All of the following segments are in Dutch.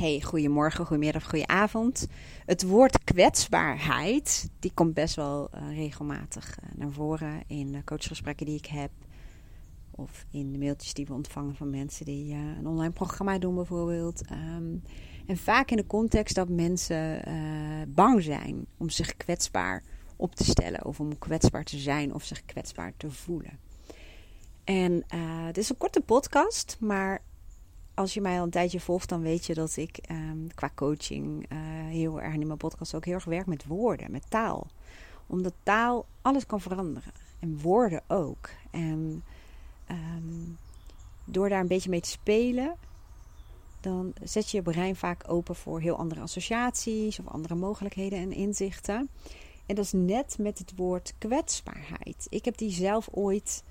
Hey, goedemorgen, goedemiddag, goedenavond. Het woord kwetsbaarheid, die komt best wel uh, regelmatig uh, naar voren in de coachgesprekken die ik heb. Of in de mailtjes die we ontvangen van mensen die uh, een online programma doen bijvoorbeeld. Um, en vaak in de context dat mensen bang zijn om zich kwetsbaar op te stellen. Of om kwetsbaar te zijn of zich kwetsbaar te voelen. En het is een korte podcast, maar als je mij al een tijdje volgt, dan weet je dat ik um, qua coaching uh, heel erg in mijn podcast ook heel erg werk met woorden, met taal. Omdat taal alles kan veranderen. En woorden ook. En um, door daar een beetje mee te spelen, dan zet je je brein vaak open voor heel andere associaties of andere mogelijkheden en inzichten. En dat is net met het woord kwetsbaarheid. Ik heb die zelf ooit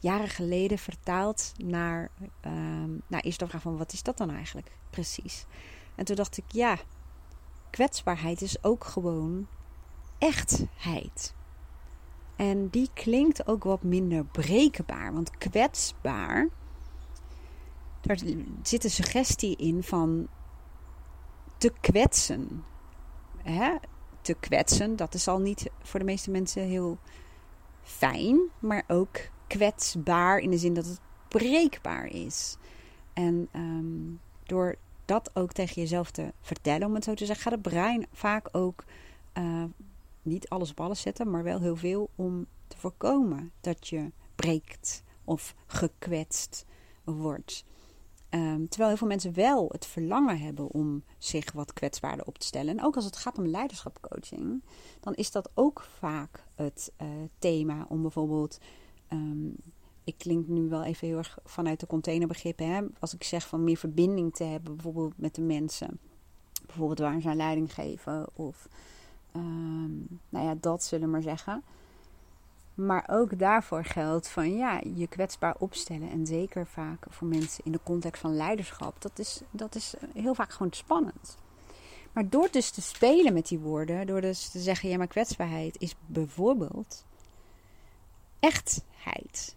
jaren geleden vertaald naar, um, naar eerst de vraag van wat is dat dan eigenlijk precies? En toen dacht ik, ja, kwetsbaarheid is ook gewoon echtheid. En die klinkt ook wat minder breekbaar, want kwetsbaar, daar zit een suggestie in van te kwetsen. Hè? Te kwetsen, dat is al niet voor de meeste mensen heel fijn, maar ook kwetsbaar in de zin dat het breekbaar is. En um, door dat ook tegen jezelf te vertellen, om het zo te zeggen, gaat het brein vaak ook uh, niet alles op alles zetten, maar wel heel veel om te voorkomen dat je breekt of gekwetst wordt. Um, terwijl heel veel mensen wel het verlangen hebben om zich wat kwetsbaarder op te stellen. En ook als het gaat om leiderschapcoaching, dan is dat ook vaak het uh, thema om bijvoorbeeld Um, ik klink nu wel even heel erg vanuit de containerbegrippen. Hè? Als ik zeg van meer verbinding te hebben, bijvoorbeeld met de mensen. Bijvoorbeeld waar ze aan leiding geven. Of um, nou ja, dat zullen we maar zeggen. Maar ook daarvoor geldt van ja, je kwetsbaar opstellen. En zeker vaak voor mensen in de context van leiderschap. Dat is, dat is heel vaak gewoon spannend. Maar door dus te spelen met die woorden. Door dus te zeggen, ja maar kwetsbaarheid is bijvoorbeeld echtheid.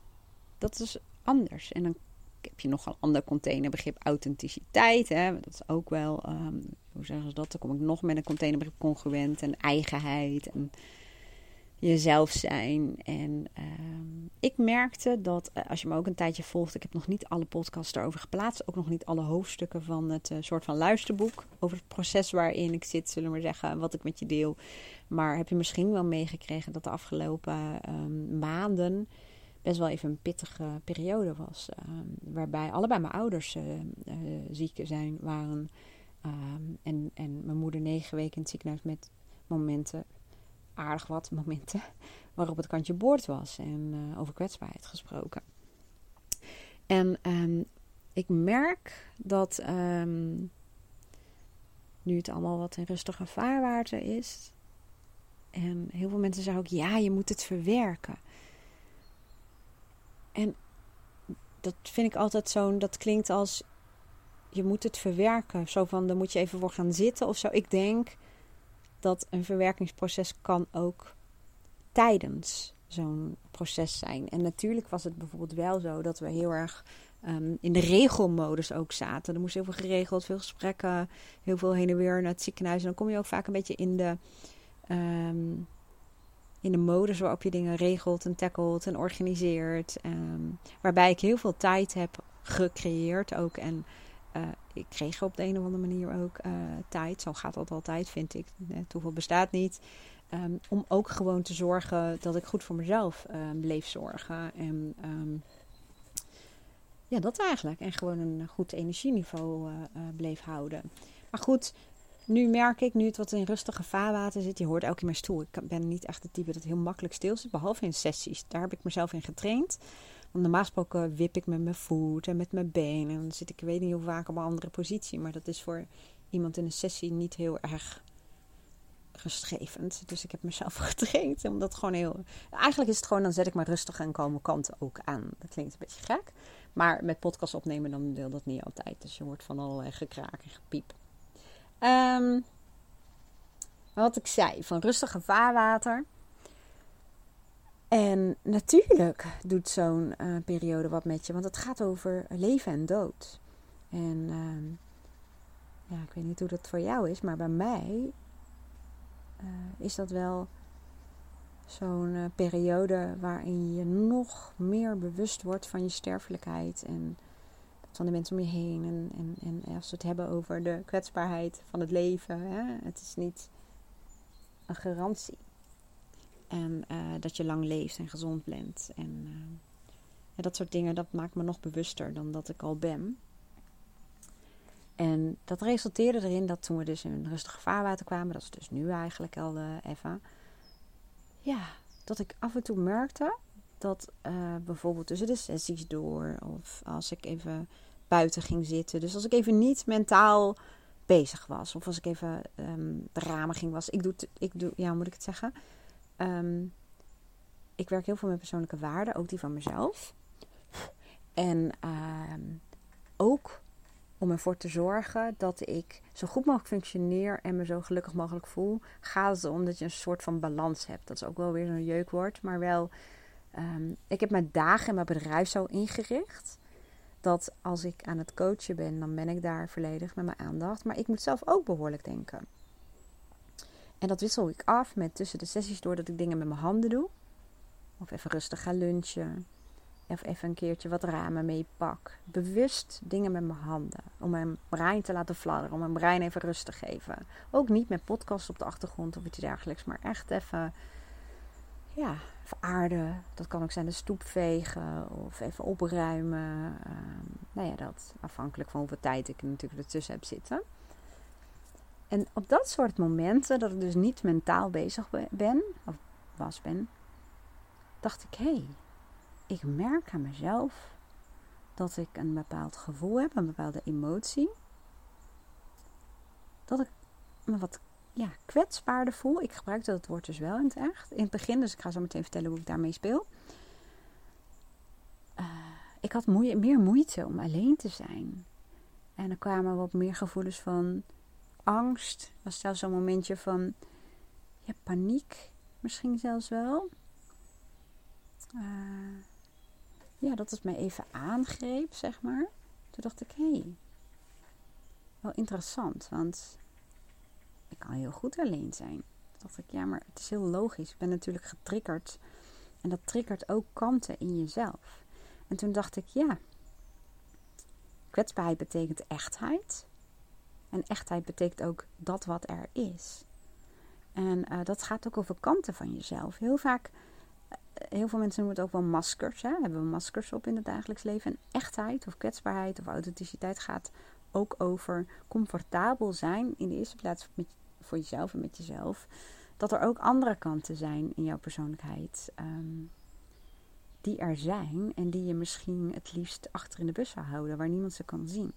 Dat is anders. En dan heb je nog een ander containerbegrip, authenticiteit. Hè? Dat is ook wel, um, hoe zeggen ze dat? Dan kom ik nog met een containerbegrip congruent en eigenheid en jezelf zijn. En um, ik merkte dat, uh, als je me ook een tijdje volgt, ik heb nog niet alle podcasts erover geplaatst, ook nog niet alle hoofdstukken van het uh, soort van luisterboek over het proces waarin ik zit, zullen we maar zeggen, wat ik met je deel. Maar heb je misschien wel meegekregen dat de afgelopen um, maanden best wel even een pittige periode was. Um, waarbij allebei mijn ouders uh, ziek zijn, waren. En, en mijn moeder negen weken in het ziekenhuis met momenten, aardig wat momenten, waarop het kantje boord was. En uh, over kwetsbaarheid gesproken. En ik merk dat nu het allemaal wat in rustige vaarwater is, en heel veel mensen zeggen ook, ja, je moet het verwerken. En dat vind ik altijd zo'n, dat klinkt als, je moet het verwerken. Zo van, daar moet je even voor gaan zitten of zo. Ik denk dat een verwerkingsproces kan ook tijdens zo'n proces zijn. En natuurlijk was het bijvoorbeeld wel zo dat we heel erg um, in de regelmodus ook zaten. Er moest heel veel geregeld, veel gesprekken, heel veel heen en weer naar het ziekenhuis. En dan kom je ook vaak een beetje in de Um, in de modus waarop je dingen regelt en tackelt en organiseert. Um, waarbij ik heel veel tijd heb gecreëerd ook. En uh, ik kreeg op de een of andere manier ook uh, tijd. Zo gaat dat altijd, vind ik. Toeval bestaat niet. Um, om ook gewoon te zorgen dat ik goed voor mezelf bleef zorgen. En ja, dat eigenlijk. En gewoon een goed energieniveau bleef houden. Maar goed, nu merk ik, nu het wat in rustige vaarwater zit, je hoort elke keer mijn stoel. Ik ben niet echt het type dat heel makkelijk stil zit, behalve in sessies. Daar heb ik mezelf in getraind. Want normaal gesproken wip ik met mijn voet en met mijn benen. En dan zit ik, weet niet hoe vaak op een andere positie. Maar dat is voor iemand in een sessie niet heel erg gestrevend. Dus ik heb mezelf getraind. Omdat gewoon heel. Eigenlijk is het gewoon, dan zet ik maar rustig en kalme kanten ook aan. Dat klinkt een beetje gek. Maar met podcast opnemen, dan wil dat niet altijd. Dus je hoort van allerlei gekraak en gepiep. Um, wat ik zei, van rustige vaarwater. En natuurlijk doet zo'n uh, periode wat met je, want het gaat over leven en dood. En uh, ja, ik weet niet hoe dat voor jou is, maar bij mij uh, is dat wel zo'n uh, periode waarin je nog meer bewust wordt van je sterfelijkheid en van de mensen om je heen. En, en, en als we het hebben over de kwetsbaarheid van het leven, hè, het is niet een garantie. En uh, dat je lang leeft en gezond bent. En ja, dat soort dingen, dat maakt me nog bewuster dan dat ik al ben. En dat resulteerde erin dat toen we dus in rustig vaarwater kwamen, dat is dus nu eigenlijk al uh, even, ja, dat ik af en toe merkte dat bijvoorbeeld tussen de sessies door, of als ik even buiten ging zitten, dus als ik even niet mentaal bezig was, of als ik even um, de ramen ging was, ik doe, ik doe, ja, moet ik het zeggen? Um, ik werk heel veel met persoonlijke waarden, ook die van mezelf. En um, ook om ervoor te zorgen dat ik zo goed mogelijk functioneer en me zo gelukkig mogelijk voel, gaat het om dat je een soort van balans hebt. Dat is ook wel weer zo'n jeukwoord, maar wel. Um, ik heb mijn dagen en mijn bedrijf zo ingericht dat als ik aan het coachen ben, dan ben ik daar volledig met mijn aandacht. Maar ik moet zelf ook behoorlijk denken. En dat wissel ik af met tussen de sessies door dat ik dingen met mijn handen doe. Of even rustig ga lunchen. Of even een keertje wat ramen meepak. Bewust dingen met mijn handen. Om mijn brein te laten fladderen. Om mijn brein even rust te geven. Ook niet met podcast op de achtergrond of iets dergelijks. Maar echt even, ja, even aarden. Dat kan ook zijn de stoep vegen. Of even opruimen. Um, nou ja, dat afhankelijk van hoeveel tijd ik natuurlijk ertussen heb zitten. En op dat soort momenten, dat ik dus niet mentaal bezig ben, of was ben, dacht ik, hé, hey, ik merk aan mezelf dat ik een bepaald gevoel heb, een bepaalde emotie. Dat ik me wat ja, kwetsbaarder voel. Ik gebruik dat woord dus wel in het echt. In het begin, dus ik ga zo meteen vertellen hoe ik daarmee speel. Uh, ik had meer moeite om alleen te zijn. En er kwamen wat meer gevoelens van angst. was zelfs zo'n momentje van ja, paniek. Misschien zelfs wel. Uh, ja, dat het mij even aangreep, zeg maar. Toen dacht ik, hé, hey, wel interessant, want ik kan heel goed alleen zijn. Toen dacht ik, ja, maar het is heel logisch. Ik ben natuurlijk getriggerd. En dat triggert ook kanten in jezelf. En toen dacht ik, ja, kwetsbaarheid betekent echtheid. En echtheid betekent ook dat wat er is. En uh, dat gaat ook over kanten van jezelf. Heel vaak heel veel mensen noemen het ook wel maskers. Hè? Hebben we maskers op in het dagelijks leven. En echtheid of kwetsbaarheid of authenticiteit gaat ook over comfortabel zijn. In de eerste plaats met, voor jezelf en met jezelf. Dat er ook andere kanten zijn in jouw persoonlijkheid. Um, die er zijn en die je misschien het liefst achter in de bus zou houden. Waar niemand ze kan zien.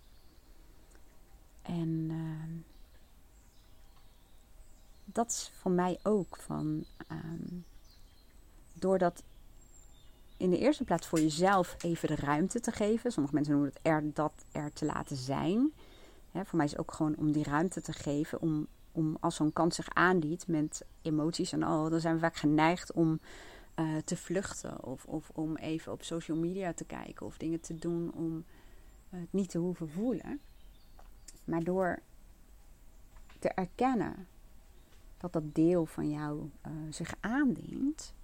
En uh, dat is voor mij ook van... Um, door in de eerste plaats voor jezelf even de ruimte te geven. Sommige mensen noemen het er, dat er te laten zijn. voor mij is het ook gewoon om die ruimte te geven. Om, om als zo'n kans zich aandient met emoties en al, dan zijn we vaak geneigd om uh, te vluchten. Of, of om even op social media te kijken of dingen te doen om het niet te hoeven voelen. Maar door te erkennen dat dat deel van jou uh, zich aandient,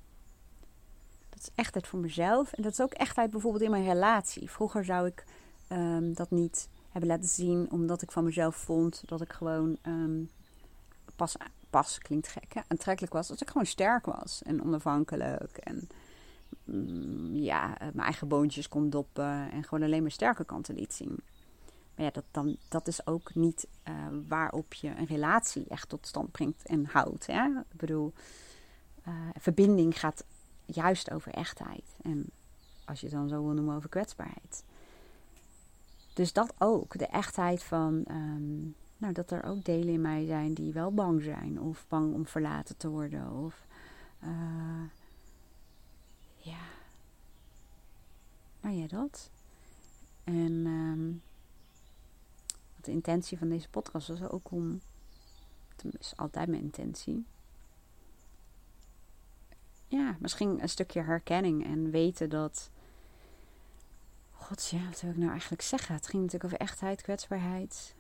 dat is echtheid voor mezelf. En dat is ook echtheid bijvoorbeeld in mijn relatie. Vroeger zou ik um, dat niet hebben laten zien, omdat ik van mezelf vond dat ik gewoon um, pas, pas klinkt gek, hè? aantrekkelijk was. Dat ik gewoon sterk was en onafhankelijk. En mm, ja, mijn eigen boontjes kon doppen en gewoon alleen mijn sterke kanten liet zien. Maar ja, dat, dan, dat is ook niet uh, waarop je een relatie echt tot stand brengt en houdt. Hè? Ik bedoel, uh, verbinding gaat juist over echtheid. En als je het dan zo wil noemen over kwetsbaarheid. Dus dat ook, de echtheid van, um, nou, dat er ook delen in mij zijn die wel bang zijn. Of bang om verlaten te worden. Of, uh, ja, nou ja, dat. En um, de intentie van deze podcast was ook om, het is altijd mijn intentie, ja, misschien een stukje herkenning en weten dat. God, ja, wat wil ik nou eigenlijk zeggen? Het ging natuurlijk over echtheid, kwetsbaarheid.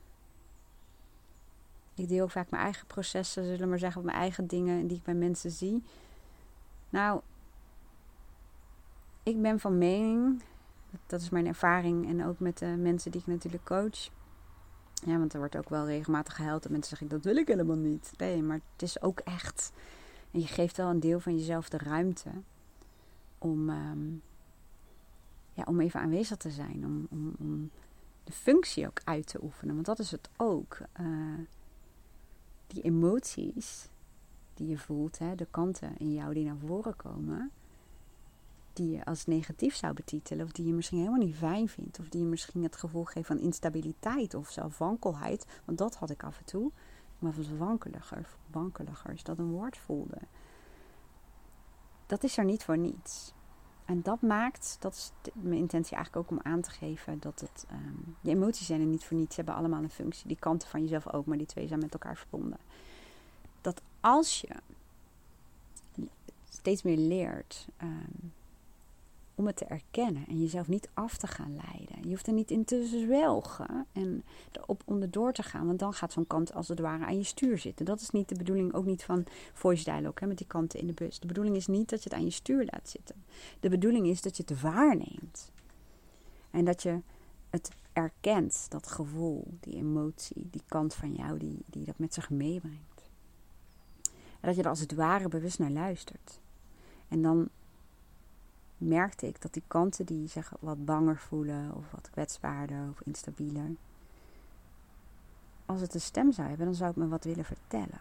Ik deel ook vaak mijn eigen processen, zullen we maar zeggen, mijn eigen dingen die ik bij mensen zie. Nou, ik ben van mening, dat is mijn ervaring en ook met de mensen die ik natuurlijk coach. Ja, want er wordt ook wel regelmatig gehuild en mensen zeggen dat wil ik helemaal niet. Nee, maar het is ook echt. En je geeft wel een deel van jezelf de ruimte om, ehm, ja, om even aanwezig te zijn. Om, om, om, de functie ook uit te oefenen. Want dat is het ook. Uh, die emoties die je voelt, hè, de kanten in jou die naar voren komen, die je als negatief zou betitelen, of die je misschien helemaal niet fijn vindt, of die je misschien het gevoel geeft van instabiliteit of zelf wankelheid, want dat had ik af en toe. Maar was wankeliger, wankeliger, is dat een woord voelde. Dat is er niet voor niets. En dat maakt, dat is mijn intentie eigenlijk ook om aan te geven dat het, um, je emoties zijn er niet voor niets, ze hebben allemaal een functie. Die kanten van jezelf ook, maar die twee zijn met elkaar verbonden. Dat als je steeds meer leert um, om het te erkennen en jezelf niet af te gaan leiden. Je hoeft er niet in te zwelgen en erop onderdoor te gaan, want dan gaat zo'n kant als het ware aan je stuur zitten. Dat is niet de bedoeling, ook niet van voice dialogue, hè, met die kanten in de bus. De bedoeling is niet dat je het aan je stuur laat zitten. De bedoeling is dat je het waarneemt. En dat je het erkent, dat gevoel, die emotie, die kant van jou die, die dat met zich meebrengt. En dat je er als het ware bewust naar luistert. En dan merkte ik dat die kanten die zich wat banger voelen of wat kwetsbaarder of instabieler, als het een stem zou hebben, dan zou het me wat willen vertellen.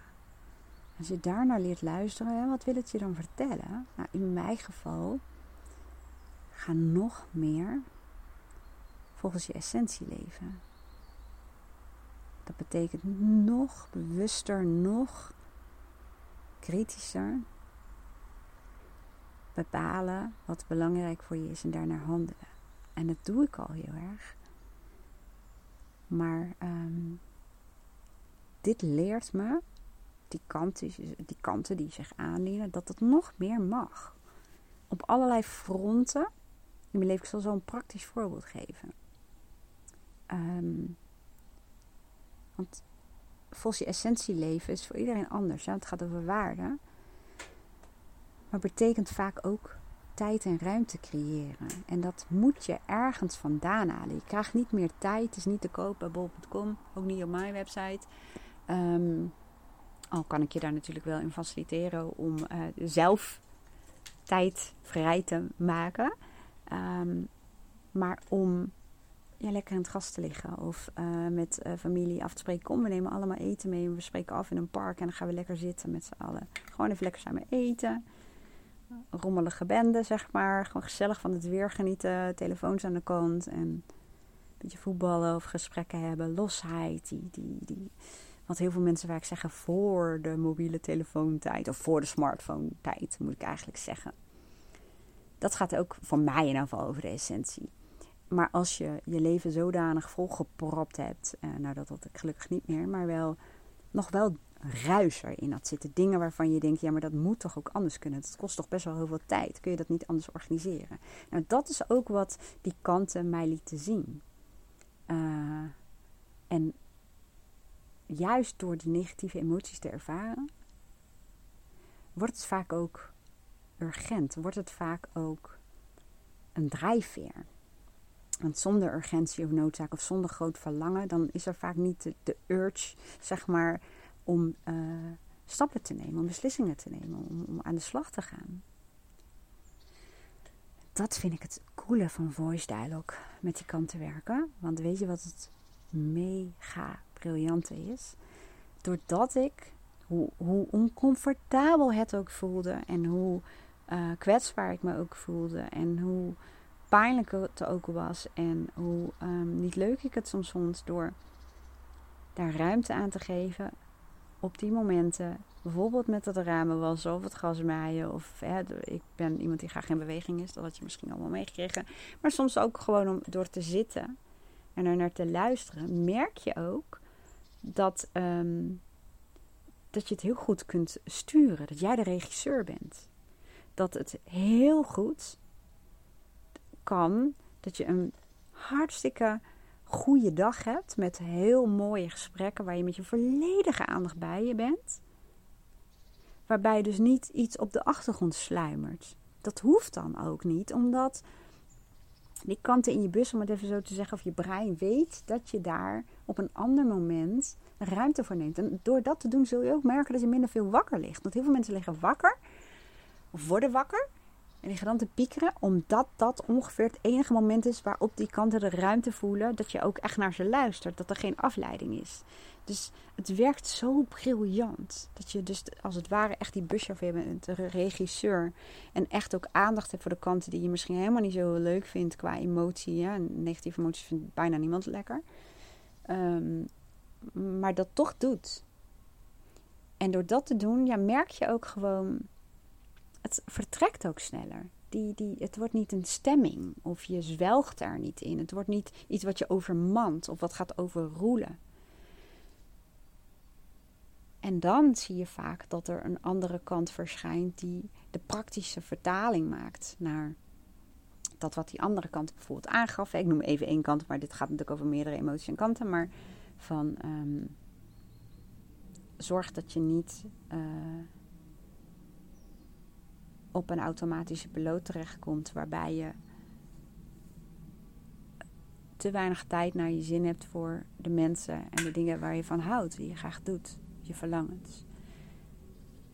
Als je daarnaar leert luisteren, wat wil het je dan vertellen? Nou, in mijn geval, ga nog meer volgens je essentie leven. Dat betekent nog bewuster, nog kritischer bepalen wat belangrijk voor je is en daarnaar handelen. En dat doe ik al heel erg. Maar um, dit leert me, die kanten, die kanten die zich aandienen, dat het nog meer mag. Op allerlei fronten. In mijn leven, ik zal zo een praktisch voorbeeld geven. Um, want volgens je essentie leven is voor iedereen anders. Ja? Het gaat over waarde. Maar betekent vaak ook tijd en ruimte creëren. En dat moet je ergens vandaan halen. Je krijgt niet meer tijd. Het is niet te koop bij bol.com. Ook niet op mijn website. Um, al kan ik je daar natuurlijk wel in faciliteren om uh, zelf tijd vrij te maken. Um, maar om ja, lekker in het gas te liggen. Of uh, met uh, familie af te spreken. Kom, we nemen allemaal eten mee. We spreken af in een park. En dan gaan we lekker zitten met z'n allen. Gewoon even lekker samen eten rommelige bende, zeg maar. Gewoon gezellig van het weer genieten, telefoons aan de kant en een beetje voetballen of gesprekken hebben. Losheid, die, die, die, wat heel veel mensen vaak zeggen voor de mobiele telefoontijd of voor de smartphone tijd, moet ik eigenlijk zeggen. Dat gaat ook voor mij in ieder geval over de essentie. Maar als je je leven zodanig volgepropt hebt, eh, nou dat had ik gelukkig niet meer, maar wel nog wel ruis erin had zitten. Dingen waarvan je denkt, ja, maar dat moet toch ook anders kunnen. Het kost toch best wel heel veel tijd. Kun je dat niet anders organiseren? Nou, dat is ook wat die kanten mij lieten zien. Uh, en juist door die negatieve emoties te ervaren, wordt het vaak ook urgent. Wordt het vaak ook een drijfveer. Want zonder urgentie of noodzaak of zonder groot verlangen, dan is er vaak niet de, de urge, zeg maar, om uh, stappen te nemen, om beslissingen te nemen, om, aan de slag te gaan. Dat vind ik het coole van voice dialogue met die kant te werken. Want weet je wat het mega briljante is? Doordat ik, hoe, hoe oncomfortabel het ook voelde en hoe uh, kwetsbaar ik me ook voelde en hoe pijnlijk het ook was en hoe um, niet leuk ik het soms vond door daar ruimte aan te geven, op die momenten, bijvoorbeeld met het ramen wassen of het gasmaaien. Of hè, ik ben iemand die graag in beweging is, dat had je misschien allemaal meegekregen. Maar soms ook gewoon om door te zitten en er naar te luisteren, merk je ook dat, um, dat je het heel goed kunt sturen. Dat jij de regisseur bent. Dat het heel goed kan dat je een hartstikke goede dag hebt met heel mooie gesprekken waar je met je volledige aandacht bij je bent. Waarbij dus niet iets op de achtergrond sluimert. Dat hoeft dan ook niet, omdat die kanten in je bus, om het even zo te zeggen, of je brein weet dat je daar op een ander moment ruimte voor neemt. En door dat te doen zul je ook merken dat je minder veel wakker ligt. Want heel veel mensen liggen wakker, of worden wakker, en die gaan dan te piekeren, omdat dat ongeveer het enige moment is waarop die kanten de ruimte voelen dat je ook echt naar ze luistert, dat er geen afleiding is. Dus het werkt zo briljant. Dat je dus als het ware echt die buschauffeur bent, de regisseur. En echt ook aandacht hebt voor de kanten die je misschien helemaal niet zo leuk vindt qua emotie. Ja? Negatieve emoties vindt bijna niemand lekker. Um, maar dat toch doet. En door dat te doen, ja, merk je ook gewoon het vertrekt ook sneller. Die, die, het wordt niet een stemming of je zwelgt daar niet in. Het wordt niet iets wat je overmand of wat gaat overroelen. En dan zie je vaak dat er een andere kant verschijnt die de praktische vertaling maakt naar dat wat die andere kant bijvoorbeeld aangaf. Ik noem even één kant, maar dit gaat natuurlijk over meerdere emoties en kanten. Maar van um, zorg dat je niet uh, op een automatische piloot terechtkomt waarbij je te weinig tijd naar je zin hebt voor de mensen en de dingen waar je van houdt, die je graag doet, je verlangens.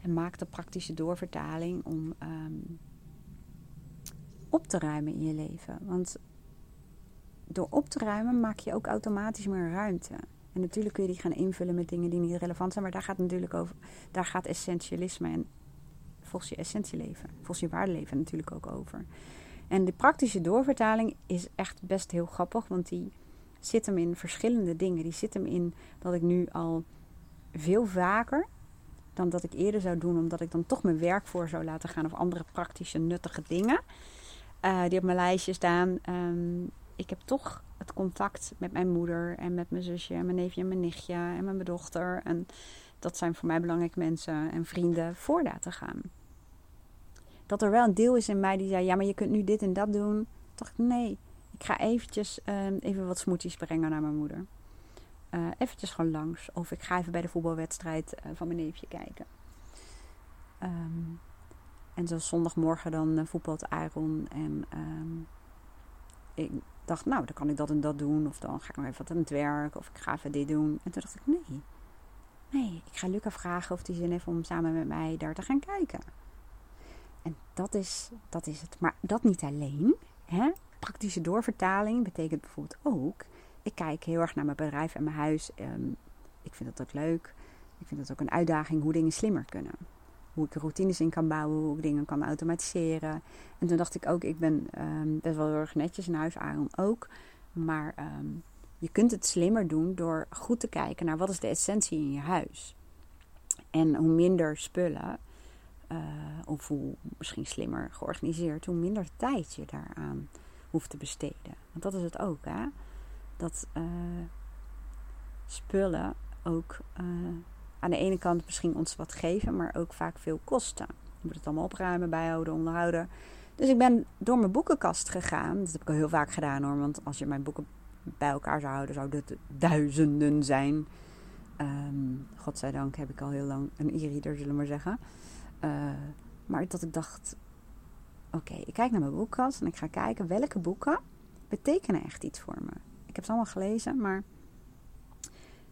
En maak de praktische doorvertaling om um, op te ruimen in je leven. Want door op te ruimen maak je ook automatisch meer ruimte. En natuurlijk kun je die gaan invullen met dingen die niet relevant zijn, maar daar gaat natuurlijk over, daar gaat essentialisme en volgens je essentieleven, volgens je waardeleven natuurlijk ook over. En de praktische doorvertaling is echt best heel grappig, want die zit hem in verschillende dingen. Die zit hem in dat ik nu al veel vaker dan dat ik eerder zou doen, omdat ik dan toch mijn werk voor zou laten gaan of andere praktische nuttige dingen uh, die op mijn lijstje staan. Um, ik heb toch het contact met mijn moeder en met mijn zusje en mijn neefje en mijn nichtje en met mijn dochter. En dat zijn voor mij belangrijke mensen en vrienden voor laten gaan. Dat er wel een deel is in mij die zei: Ja, maar je kunt nu dit en dat doen. Dacht ik: Nee, ik ga eventjes uh, even wat smoothies brengen naar mijn moeder. Uh, eventjes gewoon langs. Of ik ga even bij de voetbalwedstrijd uh, van mijn neefje kijken. Um, en zo zondagmorgen dan uh, voetbalt Aaron. En um, ik dacht, nou, dan kan ik dat en dat doen. Of dan ga ik nog even wat aan het werk. Of ik ga even dit doen. En toen dacht ik, nee. Nee, ik ga Luca vragen of hij zin heeft om samen met mij daar te gaan kijken. En dat is, dat is het. Maar dat niet alleen. Hè? Praktische doorvertaling betekent bijvoorbeeld ook... Ik kijk heel erg naar mijn bedrijf en mijn huis. Um, ik vind dat ook leuk. Ik vind het ook een uitdaging hoe dingen slimmer kunnen. Hoe ik routines in kan bouwen, hoe ik dingen kan automatiseren. En toen dacht ik ook, ik ben um, best wel heel erg netjes in huis, Aaron ook. Maar um, je kunt het slimmer doen door goed te kijken naar wat is de essentie in je huis. En hoe minder spullen, uh, of hoe misschien slimmer georganiseerd, hoe minder tijd je daaraan hoeft te besteden. Want dat is het ook, hè? Dat uh, spullen ook uh, aan de ene kant misschien ons wat geven, maar ook vaak veel kosten. Je moet het allemaal opruimen, bijhouden, onderhouden. Dus ik ben door mijn boekenkast gegaan. Dat heb ik al heel vaak gedaan hoor. Want als je mijn boeken bij elkaar zou houden, zouden het duizenden zijn. Um, godzijdank heb ik al heel lang een e-reader, zullen we maar zeggen. Uh, maar dat ik dacht, oké, ik kijk naar mijn boekenkast en ik ga kijken welke boeken betekenen echt iets voor me. Ik heb ze allemaal gelezen, maar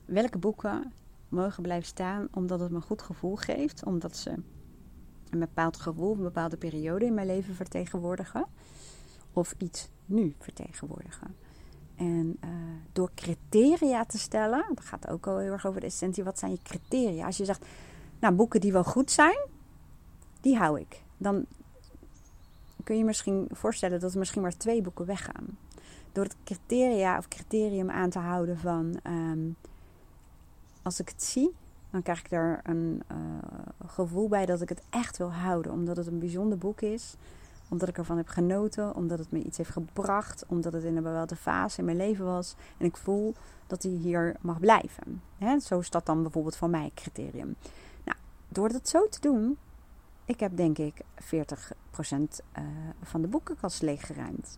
welke boeken mogen blijven staan omdat het me een goed gevoel geeft, omdat ze een bepaald gevoel, een bepaalde periode in mijn leven vertegenwoordigen of iets nu vertegenwoordigen. En uh, door criteria te stellen, dat gaat ook al heel erg over de essentie, wat zijn je criteria? Als je zegt, nou boeken die wel goed zijn, die hou ik. Dan kun je misschien voorstellen dat er misschien maar twee boeken weggaan. Door het criteria of criterium aan te houden van um, als ik het zie, dan krijg ik daar een uh, gevoel bij dat ik het echt wil houden. Omdat het een bijzonder boek is. Omdat ik ervan heb genoten. Omdat het me iets heeft gebracht. Omdat het in een bepaalde fase in mijn leven was. En ik voel dat hij hier mag blijven. Hè? Zo is dat dan bijvoorbeeld van mij criterium. Nou, door dat zo te doen. Ik heb denk ik 40% uh, van de boekenkast leeggeruimd.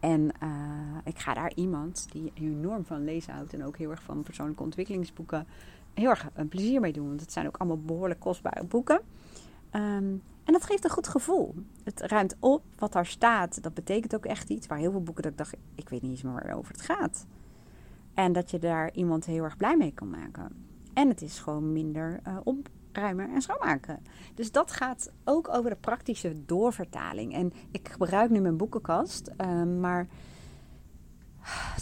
En uh, ik ga daar iemand die enorm van lezen houdt en ook heel erg van persoonlijke ontwikkelingsboeken, heel erg een plezier mee doen. Want het zijn ook allemaal behoorlijk kostbare boeken. Um, en dat geeft een goed gevoel. Het ruimt op wat daar staat. Dat betekent ook echt iets. Waar heel veel boeken dat ik dacht, ik weet niet eens meer waarover het gaat. En dat je daar iemand heel erg blij mee kan maken. En het is gewoon minder uh, opruimen en schoonmaken. Dus dat gaat ook over de praktische doorvertaling. En ik gebruik nu mijn boekenkast, uh, maar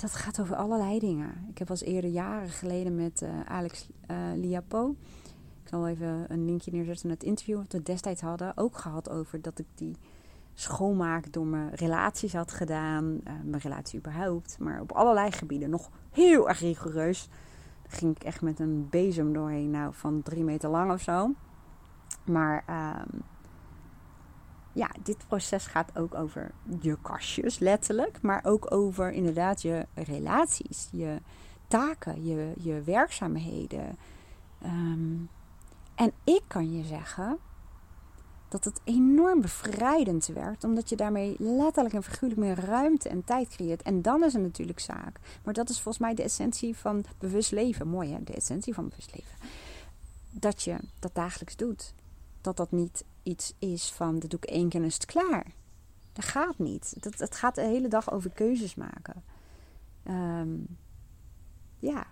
dat gaat over allerlei dingen. Ik heb als eerder jaren geleden met uh, Alex Liapo zal even een linkje neerzetten naar het interview wat we destijds hadden. Ook gehad over dat ik die schoonmaak door mijn relaties had gedaan. Uh, mijn relatie überhaupt. Maar op allerlei gebieden nog heel erg rigoureus. Ging ik echt met een bezem doorheen. Nou, van drie meter lang of zo. Maar uh, ja, dit proces gaat ook over je kastjes, letterlijk. Maar ook over inderdaad je relaties. Je taken, je, je werkzaamheden. Um, en ik kan je zeggen dat het enorm bevrijdend werkt, omdat je daarmee letterlijk en figuurlijk meer ruimte en tijd creëert. En dan is het natuurlijk zaak. Maar dat is volgens mij de essentie van bewust leven. Mooi hè, de essentie van bewust leven. Dat je dat dagelijks doet. Dat dat niet iets is van, dat doe ik één keer en is het klaar. Dat gaat niet. Dat, het gaat de hele dag over keuzes maken. Um, ja.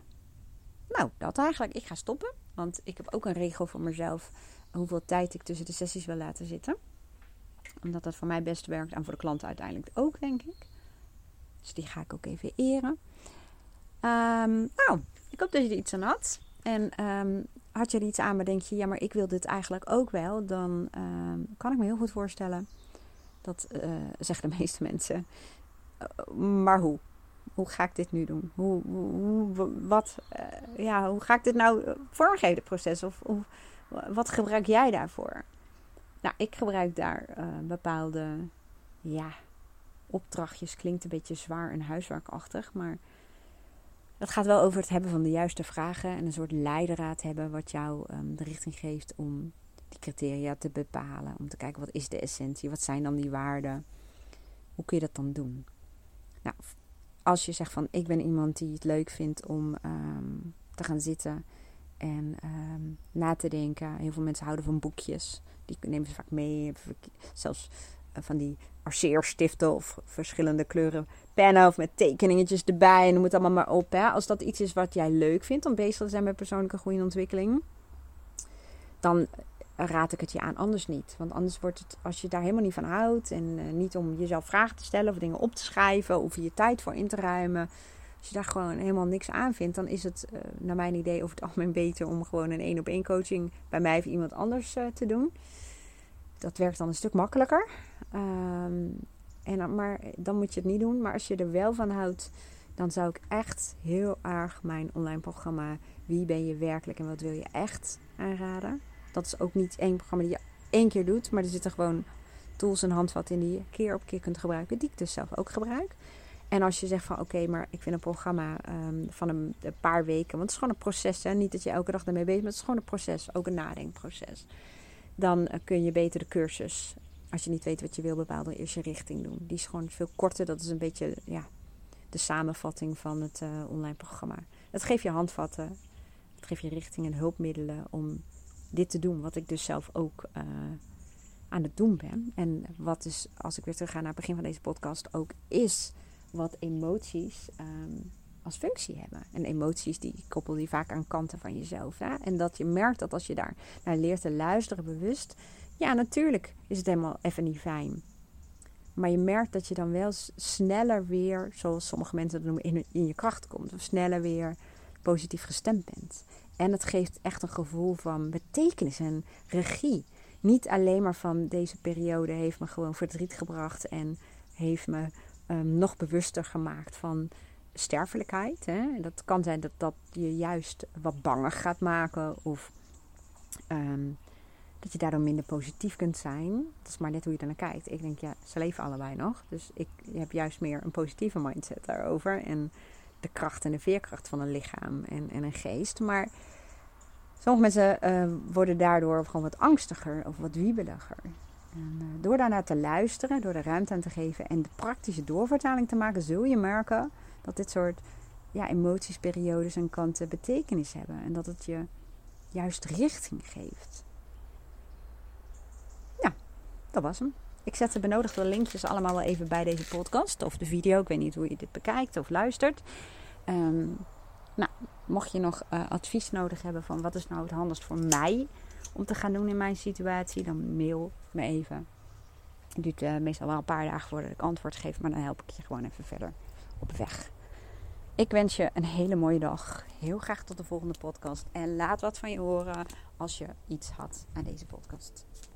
Nou, dat eigenlijk. Ik ga stoppen. Want ik heb ook een regel voor mezelf hoeveel tijd ik tussen de sessies wil laten zitten. Omdat dat voor mij best werkt en voor de klanten uiteindelijk ook, denk ik. Dus die ga ik ook even eren. Um, nou, ik hoop dat je er iets aan had. En um, had je er iets aan, maar denk je, ja, maar ik wil dit eigenlijk ook wel. Dan um, kan ik me heel goed voorstellen. Dat uh, zeggen de meeste mensen. Uh, maar hoe? Hoe ga ik dit nu doen? Hoe, hoe, wat, uh, ja, hoe ga ik dit nou eh, vormgeven, proces? Of hoe, wat gebruik jij daarvoor? Nou, ik gebruik daar uh, bepaalde, ja, opdrachtjes. Klinkt een beetje zwaar en huiswerkachtig, maar het gaat wel over het hebben van de juiste vragen en een soort leidraad hebben wat jou um, de richting geeft om die criteria te bepalen. Om te kijken wat is de essentie, wat zijn dan die waarden, hoe kun je dat dan doen? Nou, als je zegt van ik ben iemand die het leuk vindt om um, te gaan zitten en um, na te denken. Heel veel mensen houden van boekjes. Die nemen ze vaak mee. Zelfs uh, van die arceerstiften of verschillende kleuren pennen of met tekeningetjes erbij. En moet allemaal maar op. Hè. Als dat iets is wat jij leuk vindt om bezig te zijn met persoonlijke groei en ontwikkeling. Dan raad ik het je aan. Anders niet. Want anders wordt het, als je daar helemaal niet van houdt. En uh, niet om jezelf vragen te stellen of dingen op te schrijven. Of je tijd voor in te ruimen. Als je daar gewoon helemaal niks aan vindt. Dan is het uh, naar mijn idee over het algemeen beter om gewoon een één op één coaching bij mij of iemand anders uh, te doen. Dat werkt dan een stuk makkelijker. Um, en, maar dan moet je het niet doen. Maar als je er wel van houdt. Dan zou ik echt heel erg mijn online programma Wie ben je werkelijk en wat wil je echt aanraden. Dat is ook niet één programma die je één keer doet. Maar er zitten gewoon tools en handvatten in die je keer op keer kunt gebruiken. Die ik dus zelf ook gebruik. En als je zegt van oké, maar ik vind een programma um, van een, paar weken. Want het is gewoon een proces. Hè? Niet dat je elke dag ermee bezig bent. Het is gewoon een proces. Ook een nadenkproces. Dan uh, kun je beter de cursus. Als je niet weet wat je wil bepalen, eerst je richting doen. Die is gewoon veel korter. Dat is een beetje ja, de samenvatting van het uh, online programma. Het geeft je handvatten. Het geeft je richting en hulpmiddelen om dit te doen. Wat ik dus zelf ook uh, aan het doen ben. En wat dus, als ik weer terug ga naar het begin van deze podcast, ook is wat emoties um, als functie hebben. En emoties die koppel je vaak aan kanten van jezelf. Hè? En dat je merkt dat als je daar naar leert te luisteren bewust. Ja, natuurlijk is het helemaal even niet fijn. Maar je merkt dat je dan wel sneller weer, zoals sommige mensen dat noemen, in, in je kracht komt. Of sneller weer positief gestemd bent. En het geeft echt een gevoel van betekenis en regie. Niet alleen maar van deze periode heeft me gewoon verdriet gebracht en heeft me um, nog bewuster gemaakt van sterfelijkheid. Hè? Dat kan zijn dat dat je juist wat banger gaat maken of um, dat je daardoor minder positief kunt zijn. Dat is maar net hoe je naar kijkt. Ik denk, ja, ze leven allebei nog. Dus ik heb juist meer een positieve mindset daarover. En de kracht en de veerkracht van een lichaam en, en een geest. Maar sommige mensen uh, worden daardoor gewoon wat angstiger of wat wiebeliger. En uh, door daarnaar te luisteren, door de ruimte aan te geven en de praktische doorvertaling te maken, zul je merken dat dit soort ja, emoties, periodes en kanten betekenis hebben. En dat het je juist richting geeft. Ja, dat was hem. Ik zet de benodigde linkjes allemaal wel even bij deze podcast of de video. Ik weet niet hoe je dit bekijkt of luistert. Um, nou, mocht je nog uh, advies nodig hebben van wat is nou het handigst voor mij om te gaan doen in mijn situatie, dan mail me even. Het duurt uh, meestal wel een paar dagen voordat ik antwoord geef, maar dan help ik je gewoon even verder op weg. Ik wens je een hele mooie dag. Heel graag tot de volgende podcast. En laat wat van je horen als je iets had aan deze podcast.